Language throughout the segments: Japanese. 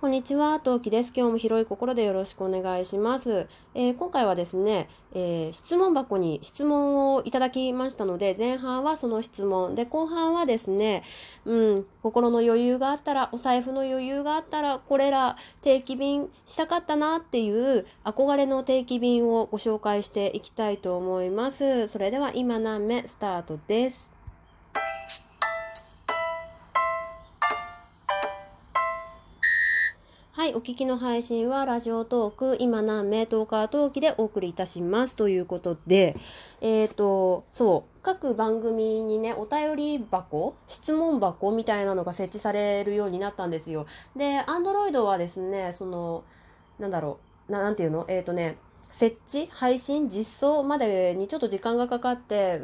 こんにちは、トウキです。今日も広い心でよろしくお願いします。えー今回はですね、えー質問箱に質問をいただきましたので、前半はその質問、で、後半はですね、うん、心の余裕があったら、お財布の余裕があったら、これら定期便したかったなっていう憧れの定期便をご紹介していきたいと思います。それでは今何目スタートです。はい、お聞きの配信はラジオトーク、今何名トーカートーキでお送りいたします。ということで、えっ、と、そう、各番組にね、お便り箱、質問箱みたいなのが設置されるようになったんですよ。で、アンドロイドはですね、その、なんだろう、ななんていうの？えっ、とね、設置、配信、実装までにちょっと時間がかかって、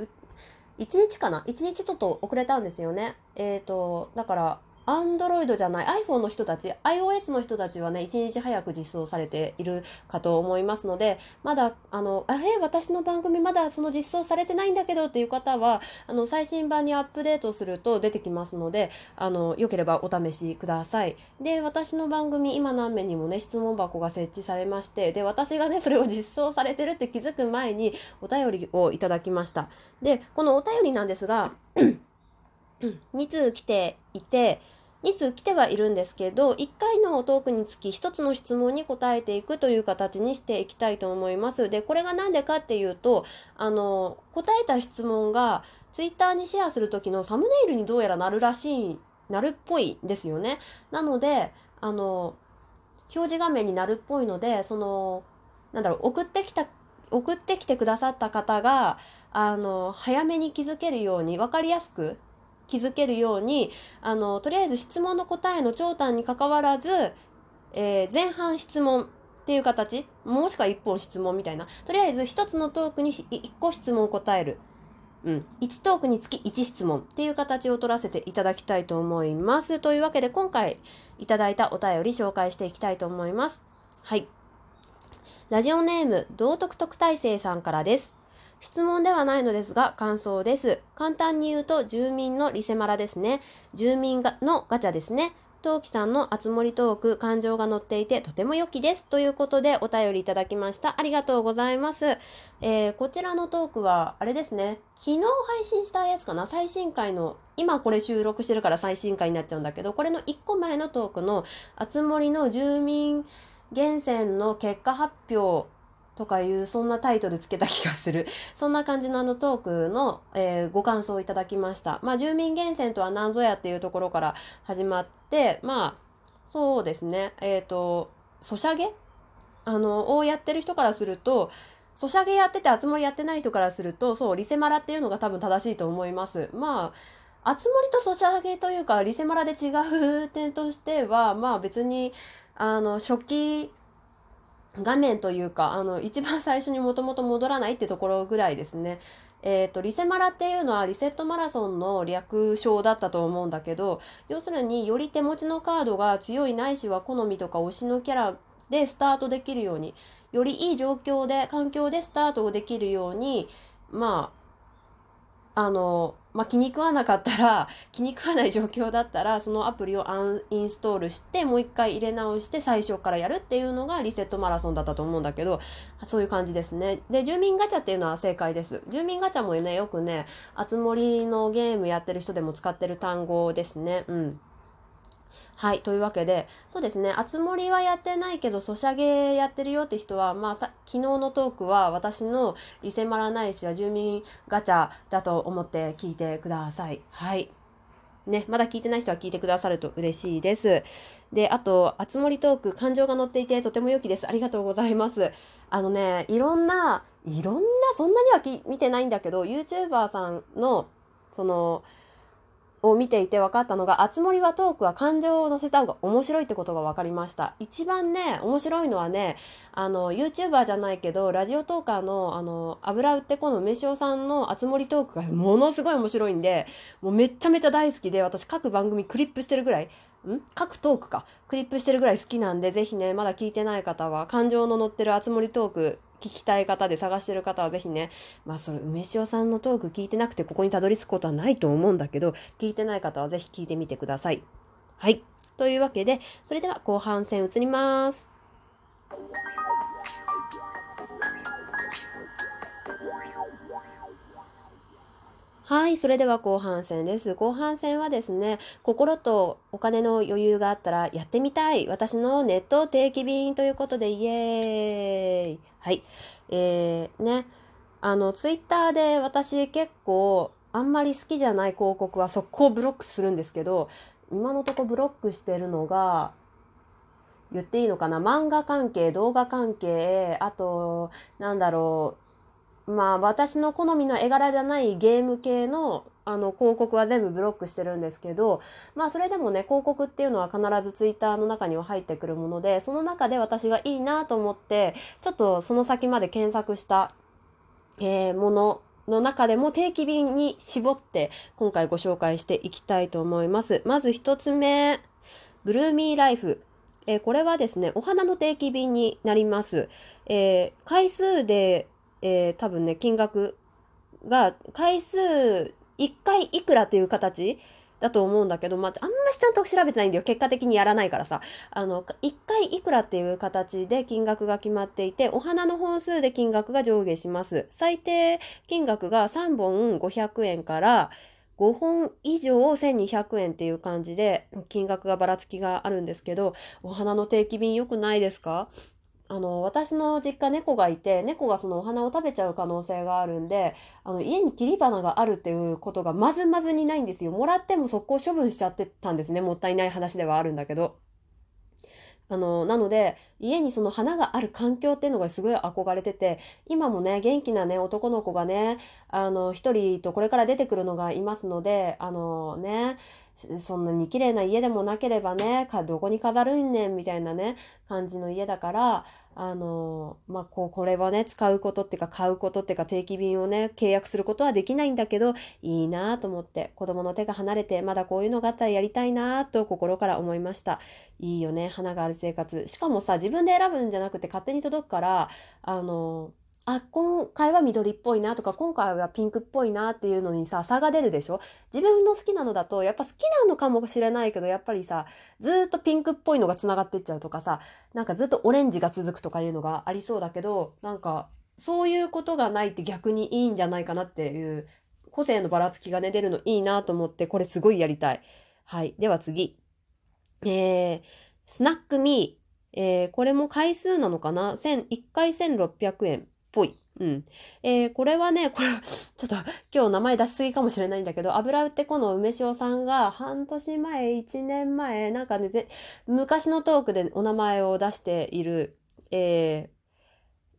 1日かな ?1 日ちょっと遅れたんですよね。えっ、と、だから、アンドロイドじゃない iPhone の人たち iOS の人たちはね1日早く実装されているかと思いますのでまだあのあれ？私の番組まだその実装されてないんだけどっていう方はあの最新版にアップデートすると出てきますのであのよければお試しください。で私の番組今何名にもね質問箱が設置されましてで私がねそれを実装されてるって気づく前にお便りをいただきました。でこのお便りなんですが 2通来ていて2通来てはいるんですけど1回のトークにつき1つの質問に答えていくという形にしていきたいと思います。でこれが何でかっていうとあの答えた質問がツイッターにシェアする時のサムネイルにどうやらなるらしいなるっぽいですよね。なのであの表示画面になるっぽいのでそのなんだろう送ってきた送ってきてくださった方があの早めに気づけるように分かりやすく気づけるようにあのとりあえず質問の答えの長短にかかわらず、えー前半質問っていう形もしくは1本質問みたいな。とりあえず1つのトークに1個質問を答える、うん、1トークにつき1質問っていう形を取らせていただきたいと思います。というわけで今回いただいたお便り紹介していきたいと思います。はい。ラジオネーム道徳特待生さんからです。質問ではないのですが感想です。簡単に言うと住民のリセマラですね。住民がのガチャですね。トウキさんのあつ森トーク感情が乗っていてとても良きです。ということでお便りいただきました。ありがとうございます。えーこちらのトークはあれですね。昨日配信したやつかな？最新回の今これ収録してるから最新回になっちゃうんだけどこれの1個前のトークのあつ森の住民厳選の結果発表とかいうそんなタイトルつけた気がする そんな感じのあのトークの、えーご感想をいただきました。まあ、住民厳選とは何ぞやっていうところから始まって、まあ、そうですね、えっ、と、ソシャゲ？あの、をやってる人からすると、ソシャゲやってて、あつ森やってない人からすると、そう、リセマラっていうのが多分正しいと思います。まあ、あつ森とソシャゲというか、リセマラで違う点としては、まあ別に、あの、初期、画面というかあの一番最初にもともと戻らないってところぐらいですね。えー、とリセマラっていうのはリセットマラソンの略称だったと思うんだけど要するにより手持ちのカードが強いないしは好みとか推しのキャラでスタートできるようによりいい状況で環境でスタートできるようにまああの、まあ、気に食わなかったら 気に食わない状況だったらそのアプリをアンインストールしてもう一回入れ直して最初からやるっていうのがリセットマラソンだったと思うんだけどそういう感じですね。で住民ガチャっていうのは正解です。住民ガチャもねよくねあつ森のゲームやってる人でも使ってる単語ですね。うん。はい。というわけで、そうですね。あつ森はやってないけど、ソシャゲやってるよって人は、まあさ、昨日のトークは私のリセマラないしは住民ガチャだと思って聞いてください。はい。ね、まだ聞いてない人は聞いてくださると嬉しいです。で、あと、あつ森トーク、感情が乗っていてとても良きです。ありがとうございます。あのね、いろんな、いろんな、そんなには見てないんだけど、YouTuber さんの、その、を見ていて分かったのが、あつ森はトークは感情を乗せた方が面白いってことが分かりました。一番ね、面白いのはね、あの、YouTuber じゃないけど、ラジオトーカーの、あの、油売ってこの梅塩さんのあつ森トークがものすごい面白いんで、もうめっちゃめちゃ大好きで、私各番組クリップしてるぐらい、ん？各トークか。クリップしてるぐらい好きなんで、ぜひね、まだ聞いてない方は、感情の乗ってるあつ森トーク、聞きたい方で探してる方はぜひね、まあそれ梅塩さんのトーク聞いてなくてここにたどり着くことはないと思うんだけど、聞いてない方はぜひ聞いてみてください。はい。というわけで、それでは後半戦移ります。はい、それでは後半戦です。後半戦はですね、心とお金の余裕があったらやってみたい。私のネット定期便ということで、イエーイ。はい。えー、ね。あの、ツイッターで私結構、あんまり好きじゃない広告は速攻ブロックするんですけど、今のとこブロックしてるのが、言っていいのかな？漫画関係、動画関係、あと、なんだろう、まあ私の好みの絵柄じゃないゲーム系のあの広告は全部ブロックしてるんですけど、まあそれでもね、広告っていうのは必ずツイッターの中には入ってくるもので、その中で私がいいなと思って、ちょっとその先まで検索した、えー、ものの中でも定期便に絞って今回ご紹介していきたいと思います。まず一つ目、ブルーミーライフ。えー、これはですね、お花の定期便になります。えー、回数でえー、多分ね、金額が回数1回いくらっていう形だと思うんだけど、まあ、あんましちゃんと調べてないんだよ。結果的にやらないからさ。あの、1回いくらっていう形で金額が決まっていて、お花の本数で金額が上下します。最低金額が3本500円から5本以上1200円っていう感じで金額がばらつきがあるんですけど、お花の定期便良くないですか？あの、私の実家猫がいて、猫がそのお花を食べちゃう可能性があるんで、あの、家に切り花があるっていうことがまずまずにないんですよ。もらっても速攻処分しちゃってたんですね。もったいない話ではあるんだけど。あの、なので、家にその花がある環境っていうのがすごい憧れてて、今もね、元気なね、男の子がね、あの、一人とこれから出てくるのがいますので、あのね、そんなに綺麗な家でもなければね、どこに飾るんねんみたいなね、感じの家だから、あの、まあ、こう、これはね、使うことっていうか、買うことっていうか、定期便をね、契約することはできないんだけど、いいなと思って、子供の手が離れて、まだこういうのがあったらやりたいなと心から思いました。いいよね、花がある生活。しかもさ、自分で選ぶんじゃなくて勝手に届くから、あの、あ、今回は緑っぽいなとか、今回はピンクっぽいなっていうのにさ、差が出るでしょ？自分の好きなのだと、やっぱ好きなのかもしれないけど、やっぱりさ、ずっとピンクっぽいのが繋がってっちゃうとかさ、なんかずっとオレンジが続くとかいうのがありそうだけど、なんか、そういうことがないって逆にいいんじゃないかなっていう、個性のばらつきがね、出るのいいなと思って、これすごいやりたい。はい。では次。えー、スナックミー。えー、これも回数なのかな ?1 回1600円。ぽい。うん。えー、これはね、これ、ちょっと今日名前出しすぎかもしれないんだけど、油売ってこの梅塩さんが半年前、1年前、なんかね、昔のトークでお名前を出している、え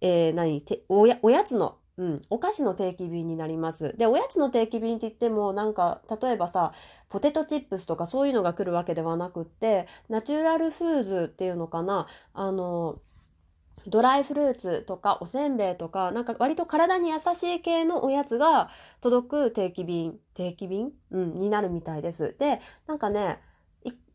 ー、えー、何？ておや、おやつの、うん、お菓子の定期便になります。で、おやつの定期便って言っても、なんか、例えばさ、ポテトチップスとかそういうのが来るわけではなくって、ナチュラルフーズっていうのかな、あの、ドライフルーツとかおせんべいとか、なんか割と体に優しい系のおやつが届く定期便、定期便？うん、になるみたいです。で、なんかね、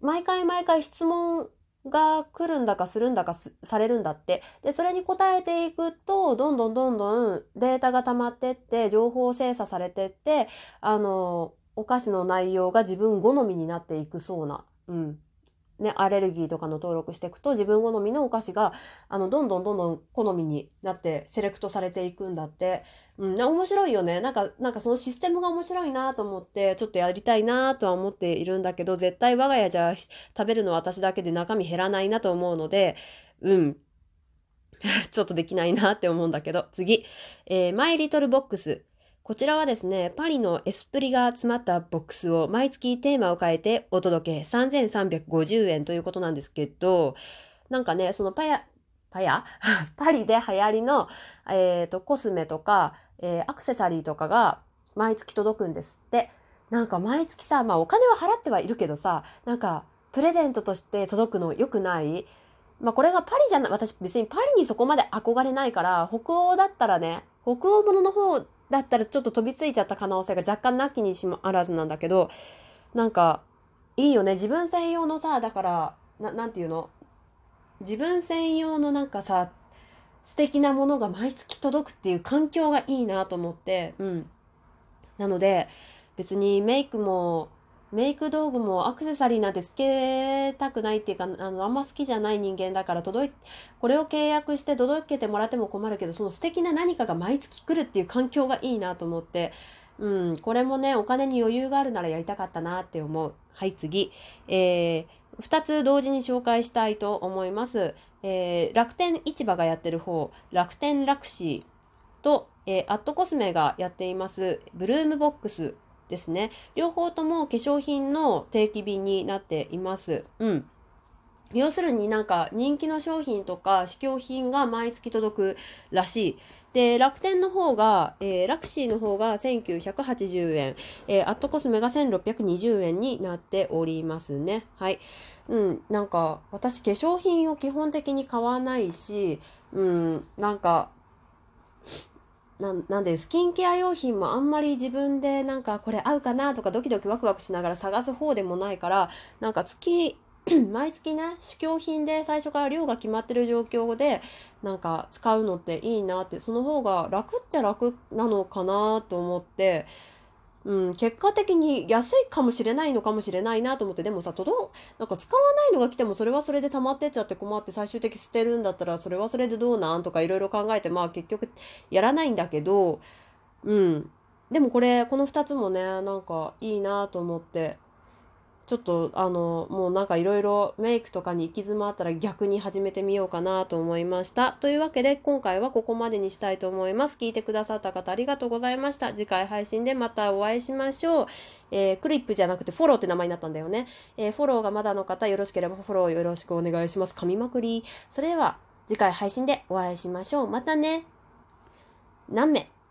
毎回毎回質問が来るんだかするんだかされるんだって。で、それに答えていくと、どんどんどんどんデータが溜まってって、情報を精査されてって、あの、お菓子の内容が自分好みになっていくそうな、うん、ね、アレルギーとかの登録していくと自分好みのお菓子があのどんどんどんどん好みになってセレクトされていくんだって、うん、面白いよね。なんかなんかそのシステムが面白いなと思ってちょっとやりたいなとは思っているんだけど絶対我が家じゃ食べるの私だけで中身減らないなと思うのでうん。ちょっとできないなって思うんだけど。次、えー、マイリトルボックス。こちらはですね、パリのエスプリが詰まったボックスを毎月テーマを変えてお届け。3350円ということなんですけど、なんかね、そのパヤ、パヤ？パリで流行りの、えっ、ー、と、コスメとか、えー、アクセサリーとかが毎月届くんですって。なんか毎月さ、まあお金は払ってはいるけどさ、なんかプレゼントとして届くの良くない？まあこれがパリじゃない、私別にパリにそこまで憧れないから、北欧だったらね、北欧ものの方だったらちょっと飛びついちゃった可能性が若干なきにしもあらずなんだけど、なんか、いいよね。自分専用のさ、だから、ななんていうの？自分専用のなんかさ、素敵なものが毎月届くっていう環境がいいなと思って、うん。なので、別にメイクもメイク道具もアクセサリーなんてつけたくないっていうかあのあんま好きじゃない人間だから届いこれを契約して届けてもらっても困るけどその素敵な何かが毎月来るっていう環境がいいなと思って、うん、これもねお金に余裕があるならやりたかったなって思う。はい次、えー、2つ同時に紹介したいと思います、えー、楽天市場がやってる方。楽天ラクシーと、えー、アットコスメがやっています。ブルームボックス。ですね。両方とも化粧品の定期便になっています。うん。要するになんか人気の商品とか試供品が毎月届くらしい。で、楽天の方が、えー、ラクシーの方が1980円、えー、アットコスメが1620円になっておりますね。はい。うん、なんか私化粧品を基本的に買わないし、うん、なんかなんでスキンケア用品もあんまり自分でなんかこれ合うかなとかドキドキワクワクしながら探す方でもないからなんか月 毎月ね試供品で最初から量が決まってる状況でなんか使うのっていいなってその方が楽っちゃ楽なのかなと思ってうん、結果的に安いかもしれないのかもしれないなと思ってでもさ届なんか使わないのが来てもそれはそれで溜まってっちゃって困って最終的捨てるんだったらそれはそれでどうなんとかいろいろ考えてまあ結局やらないんだけどうん。でもこれこの2つもねなんかいいなと思って。ちょっとあのもうなんかいろいろメイクとかに行き詰まったら逆に始めてみようかなと思いました。というわけで今回はここまでにしたいと思います。聞いてくださった方ありがとうございました。次回配信でまたお会いしましょう。えー、クリップじゃなくてフォローって名前になったんだよね。えー、フォローがまだの方よろしければフォローよろしくお願いします。噛みまくり。それでは次回配信でお会いしましょう。またね。何名？